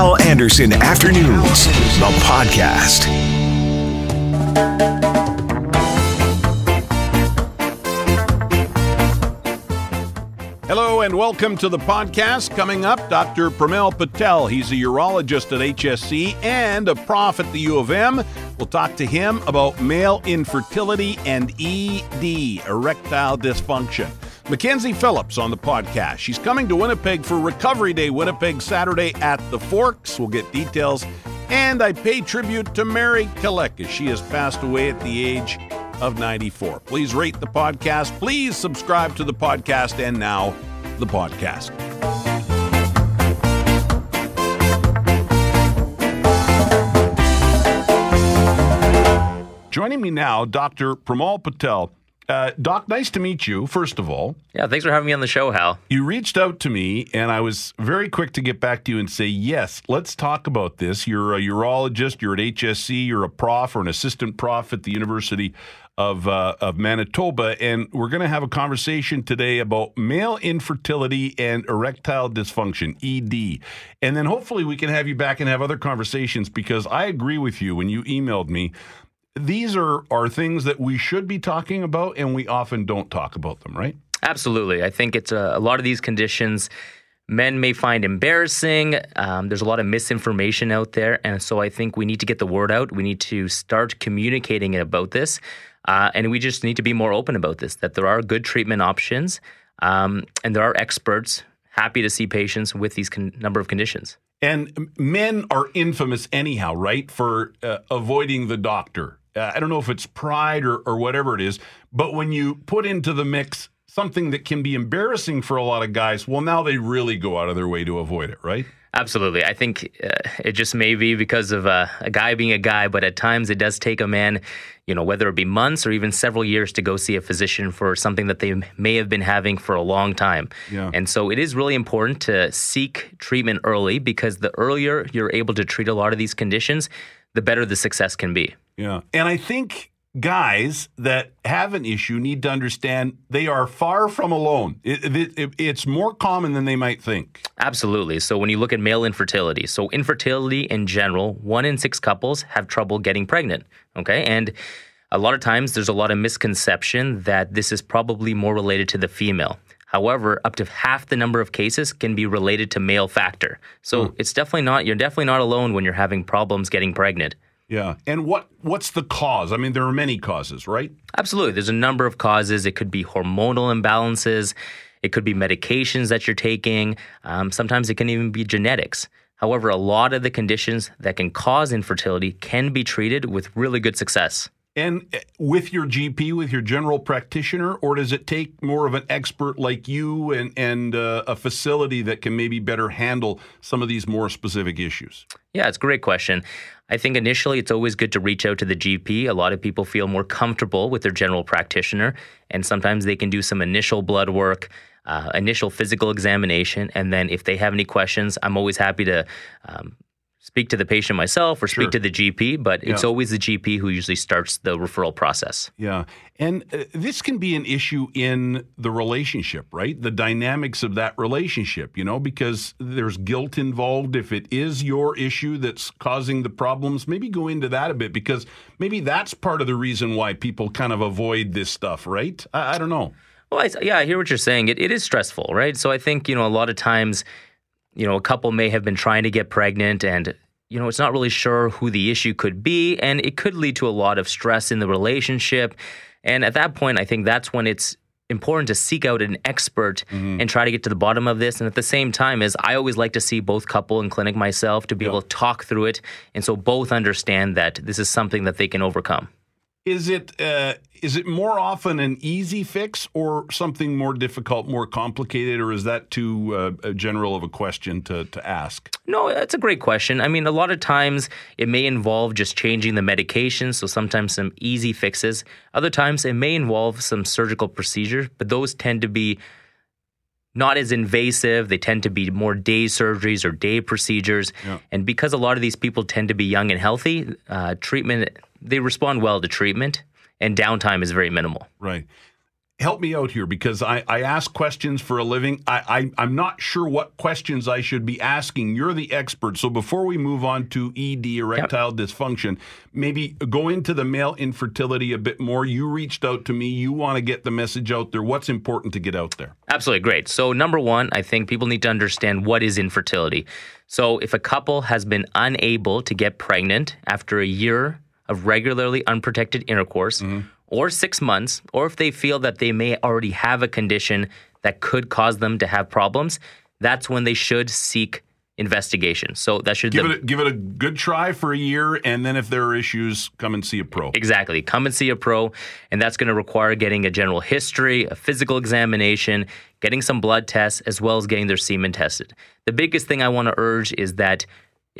Hal Anderson Afternoons, the podcast. Hello and welcome to the podcast. Coming up, Dr. Premal Patel. He's a urologist at HSC and a prof at the U of M. We'll talk to him about male infertility and ED, erectile dysfunction. Mackenzie Phillips on the podcast. She's coming to Winnipeg for Recovery Day, Winnipeg Saturday at the Forks. We'll get details. And I pay tribute to Mary Kelekis as she has passed away at the age of 94. Please rate the podcast. Please subscribe to the podcast. And now, the podcast. Joining me now, Dr. Premal Patel. Uh, Doc, nice to meet you, first of all. Yeah, thanks for having me on the show, Hal. You reached out to me, and I was very quick to get back to you and say, yes, let's talk about this. You're a urologist, you're at HSC, you're a prof or an assistant prof at the University of, uh, of Manitoba, and we're going to have a conversation today about male infertility and erectile dysfunction, ED. And then hopefully we can have you back and have other conversations because I agree with you when you emailed me these are are things that we should be talking about, and we often don't talk about them, right? Absolutely. I think it's a, a lot of these conditions men may find embarrassing. Um, there's a lot of misinformation out there. And so I think we need to get the word out. We need to start communicating about this. Uh, and we just need to be more open about this that there are good treatment options um, and there are experts happy to see patients with these con- number of conditions. And men are infamous anyhow, right, for uh, avoiding the doctor uh, I don't know if it's pride or, or whatever it is, but when you put into the mix something that can be embarrassing for a lot of guys, well, now they really go out of their way to avoid it, right? Absolutely. I think uh, it just may be because of uh, a guy being a guy, but at times it does take a man, you know, whether it be months or even several years to go see a physician for something that they may have been having for a long time. Yeah. And so it is really important to seek treatment early because the earlier you're able to treat a lot of these conditions, the better the success can be. Yeah. And I think guys that have an issue need to understand they are far from alone. It, it, it, it's more common than they might think. Absolutely. So when you look at male infertility, so infertility in general, one in six couples have trouble getting pregnant. Okay. And a lot of times there's a lot of misconception that this is probably more related to the female. However, up to half the number of cases can be related to male factor. So hmm. it's definitely not, you're definitely not alone when you're having problems getting pregnant. Yeah. And what what's the cause? I mean, there are many causes, right? Absolutely. There's a number of causes. It could be hormonal imbalances. It could be medications that you're taking. Um, sometimes it can even be genetics. However, a lot of the conditions that can cause infertility can be treated with really good success. And eh, with your GP, with your general practitioner, or does it take more of an expert like you and, and uh, a facility that can maybe better handle some of these more specific issues? Yeah, it's a great question. I think initially it's always good to reach out to the GP. A lot of people feel more comfortable with their general practitioner, and sometimes they can do some initial blood work. Uh, initial physical examination, and then if they have any questions, I'm always happy to um, speak to the patient myself or speak sure. to the GP, but it's always the GP who usually starts the referral process. Yeah. And uh, this can be an issue in the relationship, right? The dynamics of that relationship, you know, because there's guilt involved. If it is your issue that's causing the problems, maybe go into that a bit because maybe that's part of the reason why people kind of avoid this stuff, right? I, I don't know. Well, I, yeah, I hear what you're saying. It, it is stressful, right? So I think, you know, a lot of times you know, a couple may have been trying to get pregnant and you know, it's not really sure who the issue could be, and it could lead to a lot of stress in the relationship. And at that point, I think that's when it's important to seek out an expert mm-hmm. and try to get to the bottom of this. And at the same time, is I always like to see both couple in clinic myself to be able to talk through it, and so both understand that this is something that they can overcome. Is it uh, is it more often an easy fix or something more difficult, more complicated, or is that too uh, general of a question to, to ask? No, that's a great question. I mean, a lot of times it may involve just changing the medication, so sometimes some easy fixes. Other times it may involve some surgical procedures, but those tend to be not as invasive. They tend to be more day surgeries or day procedures. Yeah. And because a lot of these people tend to be young and healthy, uh, treatment they respond well to treatment, and downtime is very minimal. Right. help me out here because I, I ask questions for a living. I, I, I'm not sure what questions I should be asking. You're the expert. So before we move on to ED, erectile dysfunction, maybe go into the male infertility a bit more. You reached out to me. You want to get the message out there. What's important to get out there? Absolutely great. So, number one, I think people need to understand what is infertility. So, if a couple has been unable to get pregnant after a year of regularly unprotected intercourse, mm-hmm. or six months, or if they feel that they may already have a condition that could cause them to have problems, that's when they should seek investigation. So that should Give the- it a, give it a good try for a year, and then if there are issues, come and see a pro. Exactly. Come and see a pro, and that's going to require getting a general history, a physical examination, getting some blood tests, as well as getting their semen tested. The biggest thing I want to urge is that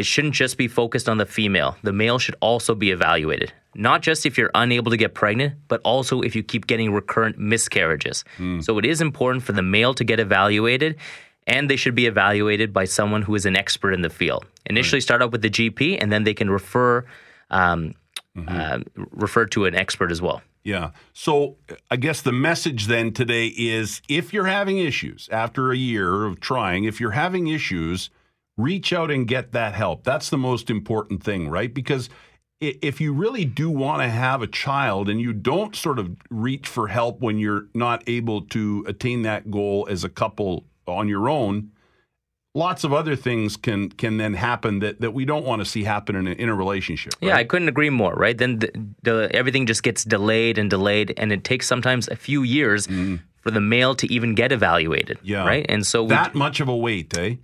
it shouldn't just be focused on the female. The male should also be evaluated. Not just if you're unable to get pregnant, but also if you keep getting recurrent miscarriages. So it is important for the male to get evaluated, and they should be evaluated by someone who is an expert in the field. Initially, start out with the GP, and then they can refer um, uh, refer to an expert as well. Yeah. So I guess the message then today is if you're having issues after a year of trying, if you're having issues, reach out and get that help. That's the most important thing, right? Because if you really do want to have a child and you don't sort of reach for help when you're not able to attain that goal as a couple on your own, lots of other things can can then happen that, that we don't want to see happen in a, in a relationship. Yeah, I couldn't agree more. Right then, the, the, everything just gets delayed and delayed, and it takes sometimes a few years for the male to even get evaluated. Yeah. right, and so that much of a wait, eh?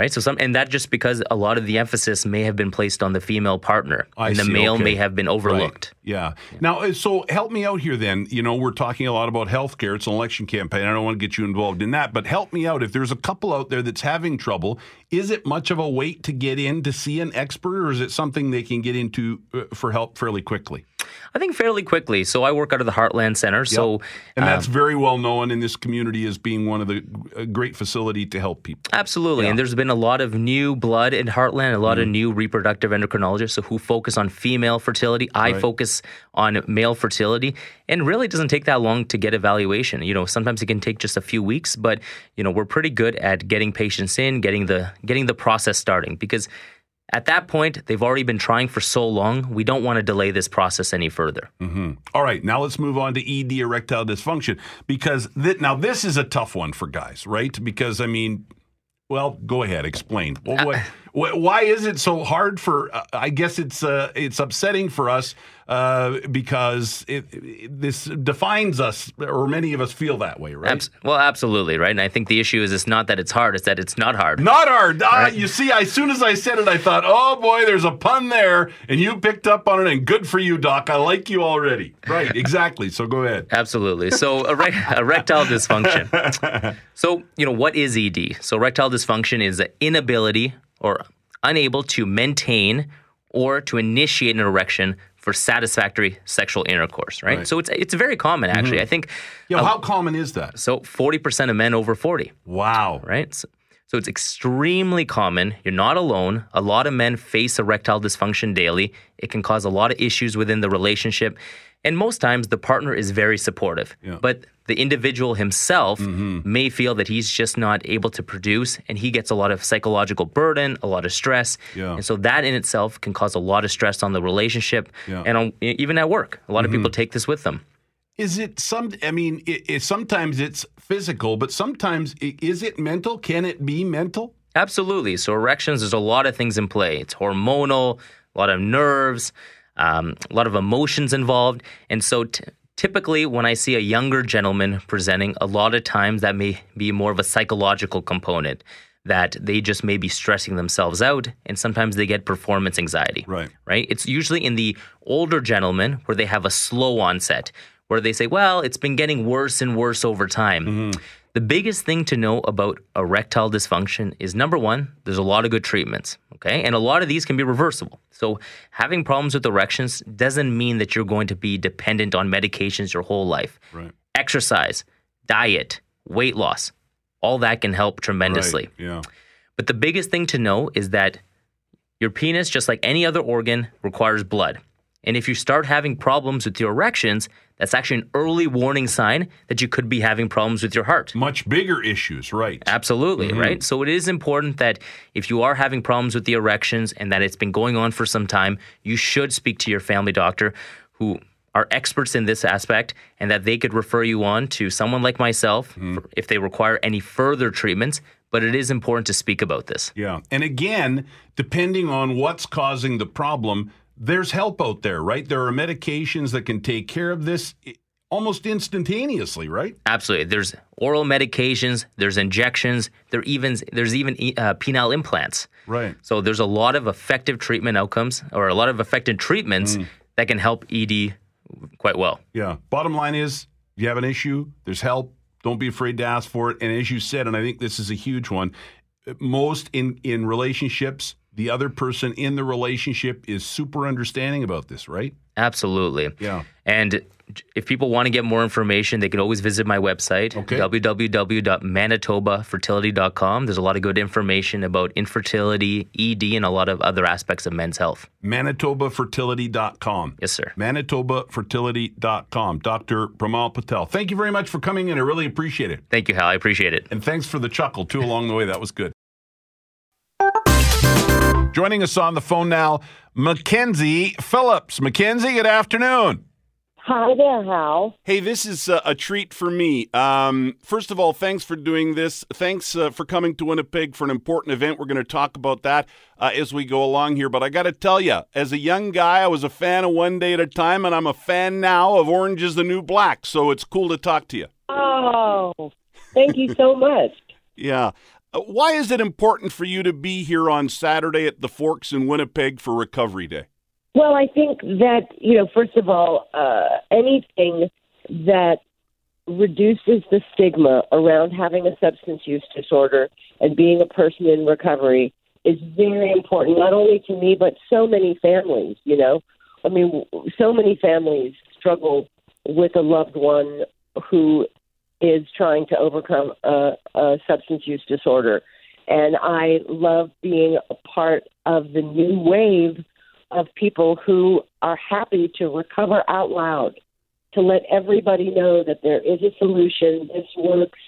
Right, so some, and that just because a lot of the emphasis may have been placed on the female partner, I and the see, male okay. may have been overlooked. Yeah. Now, uh, so help me out here then. You know, we're talking a lot about healthcare. It's an election campaign. I don't want to get you involved in that, but help me out. If there's a couple out there that's having trouble, is it much of a wait to get in to see an expert, or is it something they can get into uh, for help fairly quickly? I think fairly quickly. So I work out of the Heartland Center. So And that's very well known in this community as being one of the a great facility to help people. Absolutely. And there's been a lot of new blood in Heartland, a lot Mm. of new reproductive endocrinologists so who focus on female fertility. I focus on male fertility. And really it doesn't take that long to get evaluation. You know, sometimes it can take just a few weeks, but you know, we're pretty good at getting patients in, getting the getting the process starting because at that point, they've already been trying for so long. We don't want to delay this process any further. Mm-hmm. All right, now let's move on to ED erectile dysfunction because th- now this is a tough one for guys, right? Because I mean, well, go ahead, explain. Well, what, wh- why is it so hard for? Uh, I guess it's uh, it's upsetting for us uh, because it, it- this defines us, or many of us feel that way, right? Abs- well, absolutely, right? And I think the issue is it's not that it's hard, it's that it's not hard. Not hard. Ah, You see, as soon as I said it, I thought, oh boy, there's a pun there, and you picked up on it, and good for you, Doc. I like you already. Right, exactly. So go ahead. Absolutely. So erect- erectile dysfunction. So, you know, what is ED? So erectile dysfunction is the inability or unable to maintain or to initiate an erection for satisfactory sexual intercourse, right? Right. So it's it's very common mm-hmm. actually. I think Yeah, uh, how common is that? so 40% of men over 40, Wow. right? So, so it's extremely common. You're not alone. A lot of men face erectile dysfunction daily. It can cause a lot of issues within the relationship. And most times the partner is very supportive. Yeah. But the individual himself mm-hmm. may feel that he's just not able to produce and he gets a lot of psychological burden, a lot of stress. Yeah. And so that in itself can cause a lot of stress on the relationship Yeah. and on, even at work. A lot of people mm-hmm. take this with them. Is it some? I mean, it, it, sometimes it's physical, but sometimes i- is it mental? Can it be mental? Absolutely. So erections, there's a lot of things in play. It's hormonal, a lot of nerves, um, a lot of emotions involved. And so t- typically when I see a younger gentleman presenting, a lot of times that may be more of a psychological component that they just may be stressing themselves out and sometimes they get performance anxiety. Right. Right? It's usually in the older gentlemen where they have a slow onset where they say, "Well, it's been getting worse and worse over time." The biggest thing to know about erectile dysfunction is number one, there's a lot of good treatments, okay? And a lot of these can be reversible. So, having problems with erections doesn't mean that you're going to be dependent on medications your whole life. Right. Exercise, diet, weight loss, all that can help tremendously. Right. Yeah. But the biggest thing to know is that your penis, just like any other organ, requires blood. And if you start having problems with your erections, that's actually an early warning sign that you could be having problems with your heart. Much bigger issues, right? Absolutely, mm-hmm. right? So it is important that if you are having problems with the erections and that it's been going on for some time, you should speak to your family doctor who are experts in this aspect and that they could refer you on to someone like myself mm. if they require any further treatments. But it is important to speak about this. Yeah. And again, depending on what's causing the problem, there's help out there, right? There are medications that can take care of this almost instantaneously, right? Absolutely. There's oral medications, there's injections, there even there's even uh, penile implants. Right. So there's a lot of effective treatment outcomes or a lot of effective treatments mm. that can help ED quite well. Yeah. Bottom line is, if you have an issue, there's help. Don't be afraid to ask for it. And as you said, and I think this is a huge one, most in in relationships, the other person in the relationship is super understanding about this, right? Absolutely. Yeah. And if people want to get more information, they can always visit my website, okay. www.manitobafertility.com. There's a lot of good information about infertility, ED, and a lot of other aspects of men's health. ManitobaFertility.com. Yes, sir. ManitobaFertility.com. Dr. Premal Patel, thank you very much for coming in. I really appreciate it. Thank you, Hal. I appreciate it. And thanks for the chuckle, too, along the way. That was good. Joining us on the phone now, Mackenzie Phillips. Mackenzie, good afternoon. Hi there, Hal. Hey, this is uh, a treat for me. Um, first of all, thanks for doing this. Thanks uh, for coming to Winnipeg for an important event. We're going to talk about that uh, as we go along here. But I got to tell you, as a young guy, I was a fan of One Day at a Time, and I'm a fan now of Orange is the New Black. So it's cool to talk to you. Oh, thank you so much. yeah. Uh, why is it important for you to be here on Saturday at the Forks in Winnipeg for Recovery Day? Well, I think that, you know, first of all, uh, anything that reduces the stigma around having a substance use disorder and being a person in recovery is very important, not only to me, but so many families, you know. I mean, so many families struggle with a loved one who is trying to overcome a, a substance use disorder. And I love being a part of the new wave of people who are happy to recover out loud, to let everybody know that there is a solution. This works.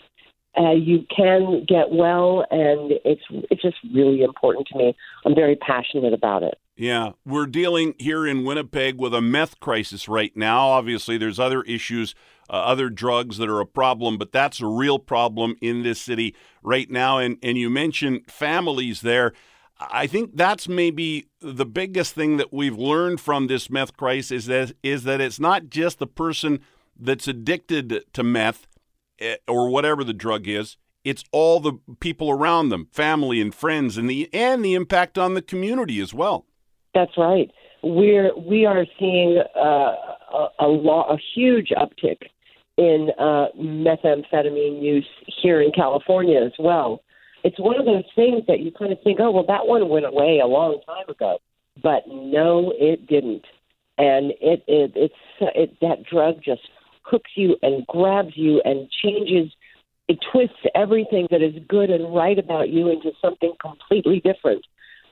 Uh, you can get well, and it's it's just really important to me. I'm very passionate about it. Yeah, we're dealing here in Winnipeg with a meth crisis right now. Obviously, there's other issues, uh, other drugs that are a problem, but that's a real problem in this city right now. And and you mentioned families there. I think that's maybe the biggest thing that we've learned from this meth crisis is that, is that it's not just the person that's addicted to meth eh, or whatever the drug is. It's all the people around them, family and friends, and the and the impact on the community as well. That's right. We're we are seeing uh, a a, a huge uptick in uh, methamphetamine use here in California as well it's one of those things that you kind of think, oh, well, that one went away a long time ago, but no, it didn't, and it, it it's it, that drug just hooks you and grabs you and changes. It twists everything that is good and right about you into something completely different.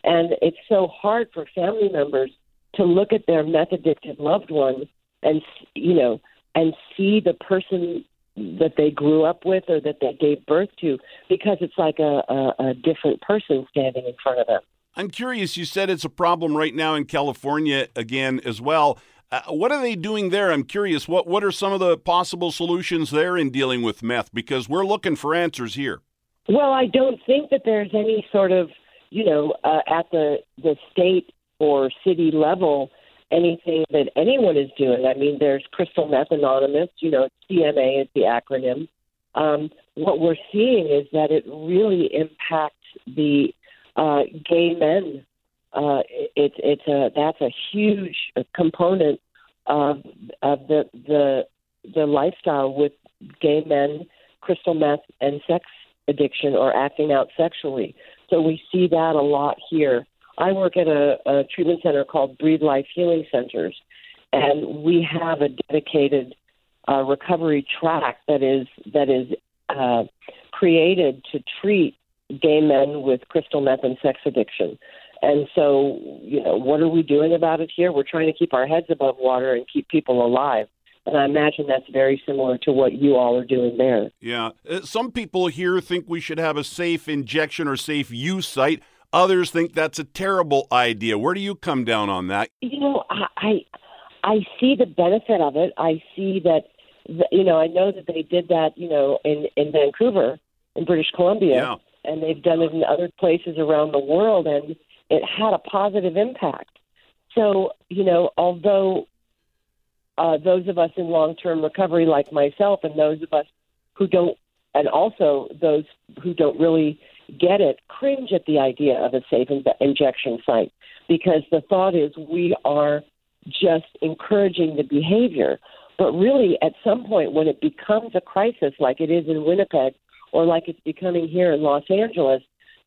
And it's so hard for family members to look at their meth addicted loved one and, you know, and see the person that they grew up with or that they gave birth to because it's like a, a, a different person standing in front of them. I'm curious. You said it's a problem right now in California again as well. Uh, what are they doing there? I'm curious. What what are some of the possible solutions there in dealing with meth? Because we're looking for answers here. Well, I don't think that there's any sort of you know uh, at the the state or city level anything that anyone is doing. I mean, there's Crystal Meth Anonymous, you know, CMA is the acronym. Um, what we're seeing is that it really impacts the uh, gay men. Uh, it's it's a that's a huge component of of the the the lifestyle with gay men, crystal meth, and sex addiction or acting out sexually. So we see that a lot here. I work at a, a treatment center called Breathe Life Healing Centers, and we have a dedicated uh, recovery track that is that is uh, created to treat gay men with crystal meth and sex addiction. And so, you know, what are we doing about it here? We're trying to keep our heads above water and keep people alive. And I imagine that's very similar to what you all are doing there. Yeah. Uh, some people here think we should have a safe injection or safe use site. Others think that's a terrible idea. Where do you come down on that? You know, I I, see the benefit of it. I see that, you know, I know that they did that, you know, in in Vancouver, in British Columbia, Yeah. and they've done it in other places around the world, and it had a positive impact. So, you know, although uh, those of us in long term recovery, like myself, and those of us who don't, and also those who don't really get it, cringe at the idea of a safe in- injection site because the thought is we are just encouraging the behavior. But really, at some point, when it becomes a crisis like it is in Winnipeg or like it's becoming here in Los Angeles,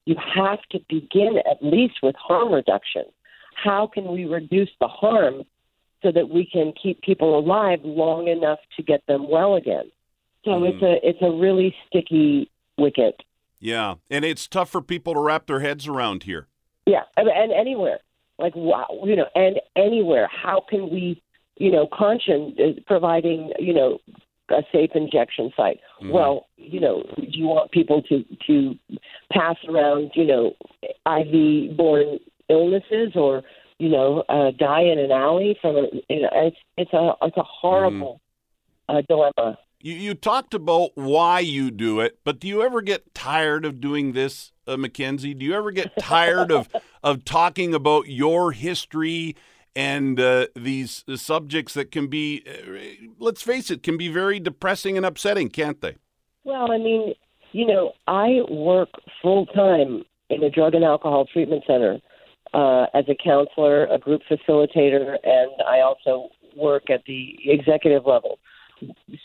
you have to begin at least with harm reduction. How can we reduce the harm so that we can keep people alive long enough to get them well again? So mm-hmm. it's a it's a really sticky wicket. Yeah. And it's tough for people to wrap their heads around here. Yeah, and, and anywhere, like wow, you know, and anywhere. How can we, you know, conscience providing, you know, a safe injection site? Well, you know, do you want people to to pass around, you know, IV borne illnesses or you know, uh, die in an alley from a, you know, it's it's a it's a horrible uh, dilemma. You, you talked about why you do it, but do you ever get tired of doing this, uh, Mackenzie? Do you ever get tired of, of talking about your history and uh, these uh, subjects that can be, uh, let's face it, can be very depressing and upsetting, can't they? Well, I mean, you know, I work full time in a drug and alcohol treatment center uh, as a counselor, a group facilitator, and I also work at the executive level.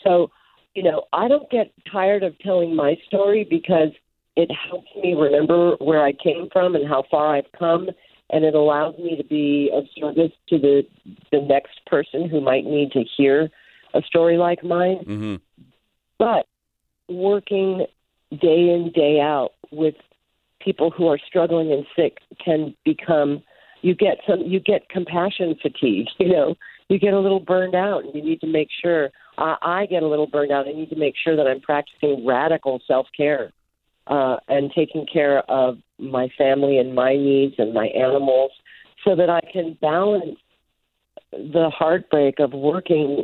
So, you know, I don't get tired of telling my story because it helps me remember where I came from and how far I've come, and it allows me to be of service to the the next person who might need to hear a story like mine. Mm-hmm. But working day in day out with people who are struggling and sick can become you get some you get compassion fatigue you know you get a little burned out and you need to make sure uh, i get a little burned out i need to make sure that i'm practicing radical self care uh, and taking care of my family and my needs and my animals so that i can balance the heartbreak of working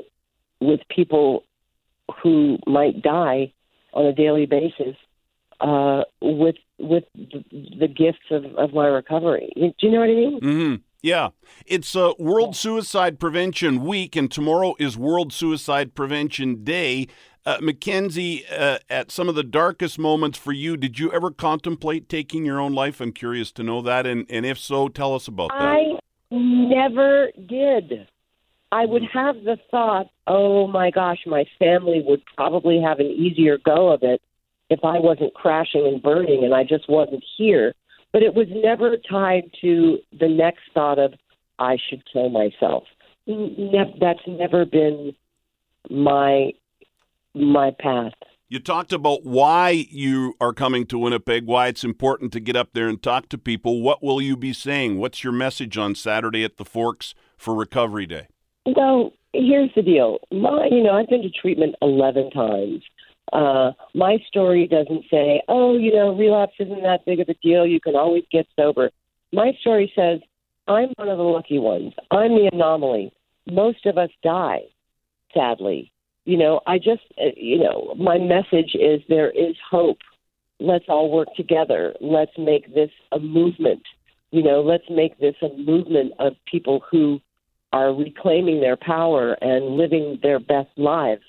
with people who might die on a daily basis uh, with with the, gifts of, of my recovery. Do you know what I mean? Mm-hmm. Yeah. It's uh, World Suicide Prevention Week, and tomorrow is World Suicide Prevention Day. Uh, Mackenzie, uh, at some of the darkest moments for you, did you ever contemplate taking your own life? I'm curious to know that, and, and if so, tell us about that. I never did. I would have the thought, oh my gosh, my family would probably have an easier go of it if I wasn't crashing and burning and I just wasn't here. But it was never tied to the next thought of I should kill myself. Ne- that's never been my my path. You talked about why you are coming to Winnipeg, why it's important to get up there and talk to people. What will you be saying? What's your message on Saturday at the Forks for Recovery Day? Well, here's the deal. My, you know, I've been to treatment eleven times. Uh, my story doesn't say, "Oh, you know, relapse isn't that big of a deal. You can always get sober." My story says, "I'm one of the lucky ones. I'm the anomaly. Most of us die, sadly. You know, I just, uh, you know, my message is there is hope. Let's all work together. Let's make this a movement. You know, let's make this a movement of people who are reclaiming their power and living their best lives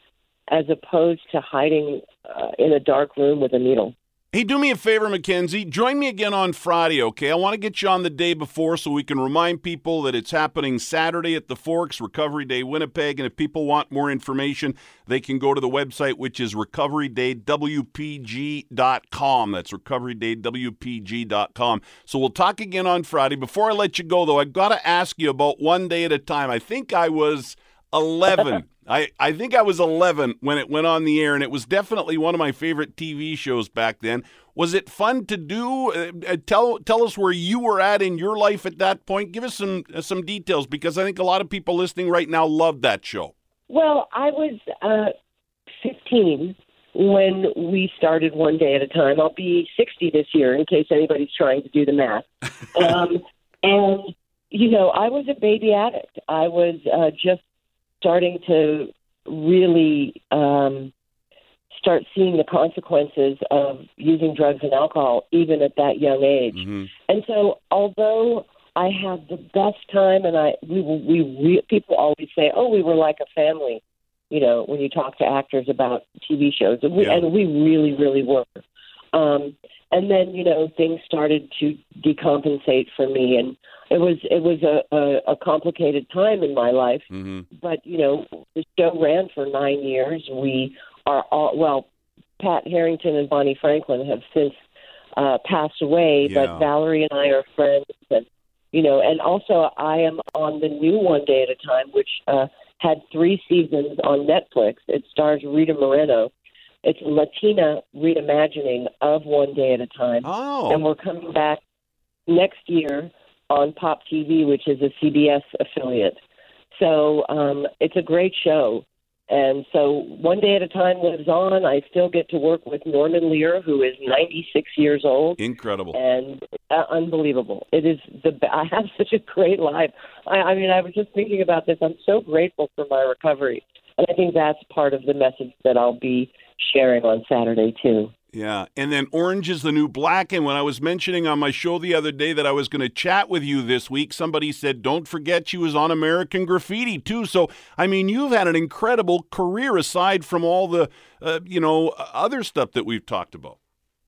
as opposed to hiding uh, in a dark room with a needle. Hey, do me a favor, Mackenzie. Join me again on Friday, okay? I want to get you on the day before so we can remind people that it's happening Saturday at the Forks, Recovery Day Winnipeg. And if people want more information, they can go to the website, which is recoverydaywpg.com. That's recoverydaywpg.com. So we'll talk again on Friday. Before I let you go, though, I've got to ask you about one day at a time. I think I was 11. I, I think I was 11 when it went on the air, and it was definitely one of my favorite TV shows back then. Was it fun to do? Uh, uh, tell tell us where you were at in your life at that point. Give us some uh, some details because I think a lot of people listening right now love that show. Well, I was uh, 15 when we started one day at a time. I'll be 60 this year in case anybody's trying to do the math. Um, and, you know, I was a baby addict. I was uh, just starting to really um, start seeing the consequences of using drugs and alcohol even at that young age. Mm-hmm. And so, although I had the best time, and I we we, we people always say, "Oh, we were like a family," you know, when you talk to actors about TV shows, and we, Yeah. and we really, really were. Um, and then you know things started to decompensate for me, and it was it was a, a, a complicated time in my life. Mm-hmm. But you know the show ran for nine years. We are all well. Pat Harrington and Bonnie Franklin have since uh, passed away, Yeah. but Valerie and I are friends, and you know, and also I am on the new One Day at a Time, which uh, had three seasons on Netflix. It stars Rita Moreno. It's Latina reimagining of One Day at a Time, Oh, and we're coming back next year on Pop TV, which is a CBS affiliate. So um, it's a great show. And so one day at a time lives on. I still get to work with Norman Lear, who is 96 years old incredible. and uh, unbelievable. It is the I have such a great life. I, I mean, I was just thinking about this. I'm so grateful for my recovery, and I think that's part of the message that I'll be sharing on Saturday too. Yeah, and then Orange is the New Black. And when I was mentioning on my show the other day that I was going to chat with you this week, somebody said, "Don't forget she was on American Graffiti too." So, I mean, you've had an incredible career aside from all the, uh, you know, other stuff that we've talked about.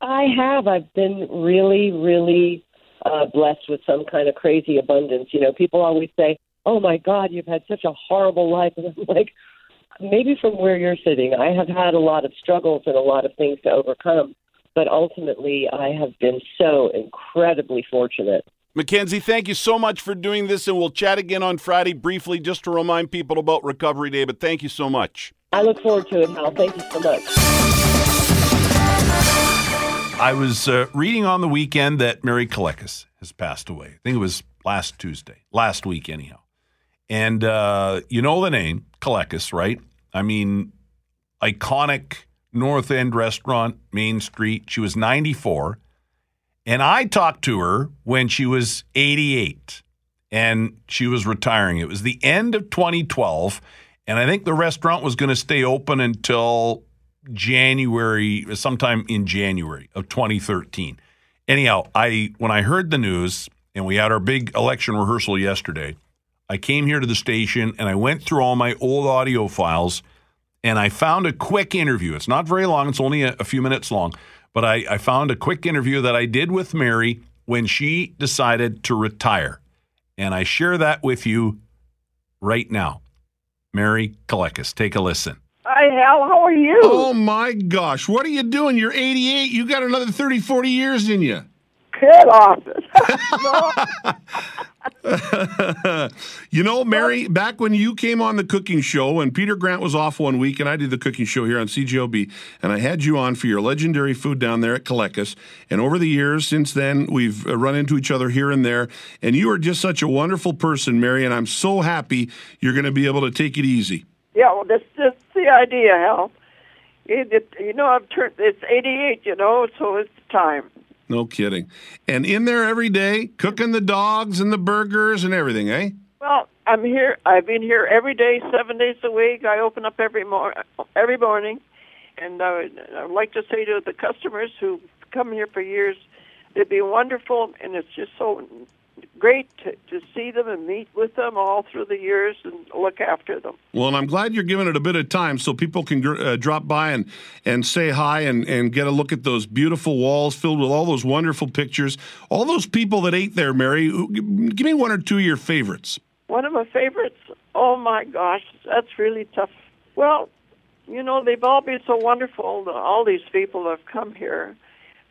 I have. I've been really, really uh, blessed with some kind of crazy abundance. You know, people always say, "Oh my God, you've had such a horrible life," and I'm like, maybe from where you're sitting, I have had a lot of struggles and a lot of things to overcome. But ultimately, I have been so incredibly fortunate. Mackenzie, thank you so much for doing this, and we'll chat again on Friday briefly just to remind people about Recovery Day. But thank you so much. I look forward to it, Hal. Thank you so much. I was uh, reading on the weekend that Mary Kelekis has passed away. I think it was last Tuesday, last week, anyhow. And uh, you know the name, Kelekis, right? I mean, iconic North End restaurant, Main Street. She was 94. And I talked to her when she was 88 and she was retiring. It was the end of 2012. And I think the restaurant was going to stay open until January, sometime in January of 2013. Anyhow, I when I heard the news and we had our big election rehearsal yesterday, I came here to the station and I went through all my old audio files and I found a quick interview. It's not very long, it's only a, a few minutes long, but I, I found a quick interview that I did with Mary when she decided to retire. And I share that with you right now. Mary Kelekis, take a listen. Hi, Hal. How are you? Oh my gosh, what are you doing? You're 88. You got another 30, 40 years in you. Get off it. you know, Mary, back when you came on the cooking show and Peter Grant was off one week and I did the cooking show here on CJOB and I had you on for your legendary food down there at Kelekis. And over the years since then, we've uh, run into each other here and there. And you are just such a wonderful person, Mary, and I'm so happy you're going to be able to take it easy. yeah, well, that's just the idea, Hal. It, it, you know, I've turned. It's 88. You know, so it's time. No kidding. And in there every day, cooking the dogs and the burgers and everything, eh? Well, I'm here. I've been here every day, seven days a week. I open up every mor- every morning, and I would, I would like to say to the customers who come here for years, they'd be wonderful, and it's just so great to, to see them and meet with them all through the years and look after them. Well, and I'm glad you're giving it a bit of time so people can gr- uh, drop by and, and say hi and, and get a look at those beautiful walls filled with all those wonderful pictures. All those people that ate there, Mary, who- give me one or two of your favorites. One of my favorites. Oh my gosh, that's really tough. Well, you know, they've all been so wonderful. All these people have come here.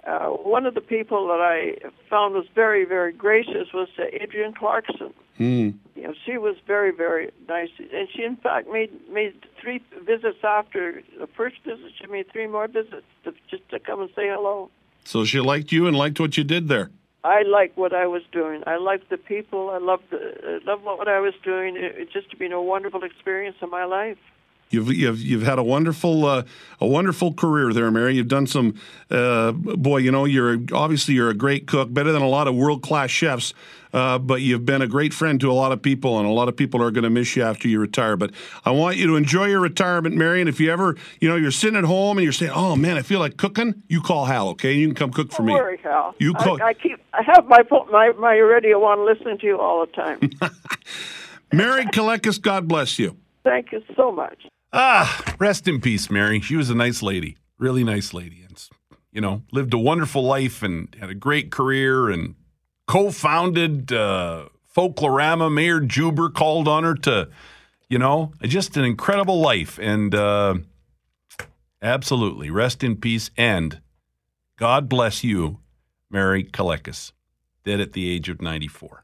Uh, one of the people that I found was very, very gracious was uh, Adrienne Clarkson. Hmm. You know, she was very, very nice, and she in fact made made three visits after the first visit. She made three more visits to, just to come and say hello. So she liked you and liked what you did there. I liked what I was doing. I liked the people. I loved the, I loved what I was doing. It, it just been a wonderful experience in my life. You've you've you've had a wonderful uh, a wonderful career there, Mary. You've done some uh, boy. You know, you're obviously you're a great cook, better than a lot of world class chefs. Uh, but you've been a great friend to a lot of people, and a lot of people are going to miss you after you retire. But I want you to enjoy your retirement, Mary. And if you ever, you know, you're sitting at home and you're saying, "Oh man, I feel like cooking," you call Hal. Okay, you can come cook for Don't me. worry, Hal. You cook. I, I keep. I have my my my radio on, listening to you all the time. Mary Kelekis, God bless you. Thank you so much. Ah, rest in peace, Mary. She was a nice lady, really nice lady, and you know, lived a wonderful life and had a great career and co-founded uh, Folklorama. Mayor Juba called on her to, you know, just an incredible life. And uh, absolutely, rest in peace. And God bless you, Mary Kelekis, dead at the age of 94.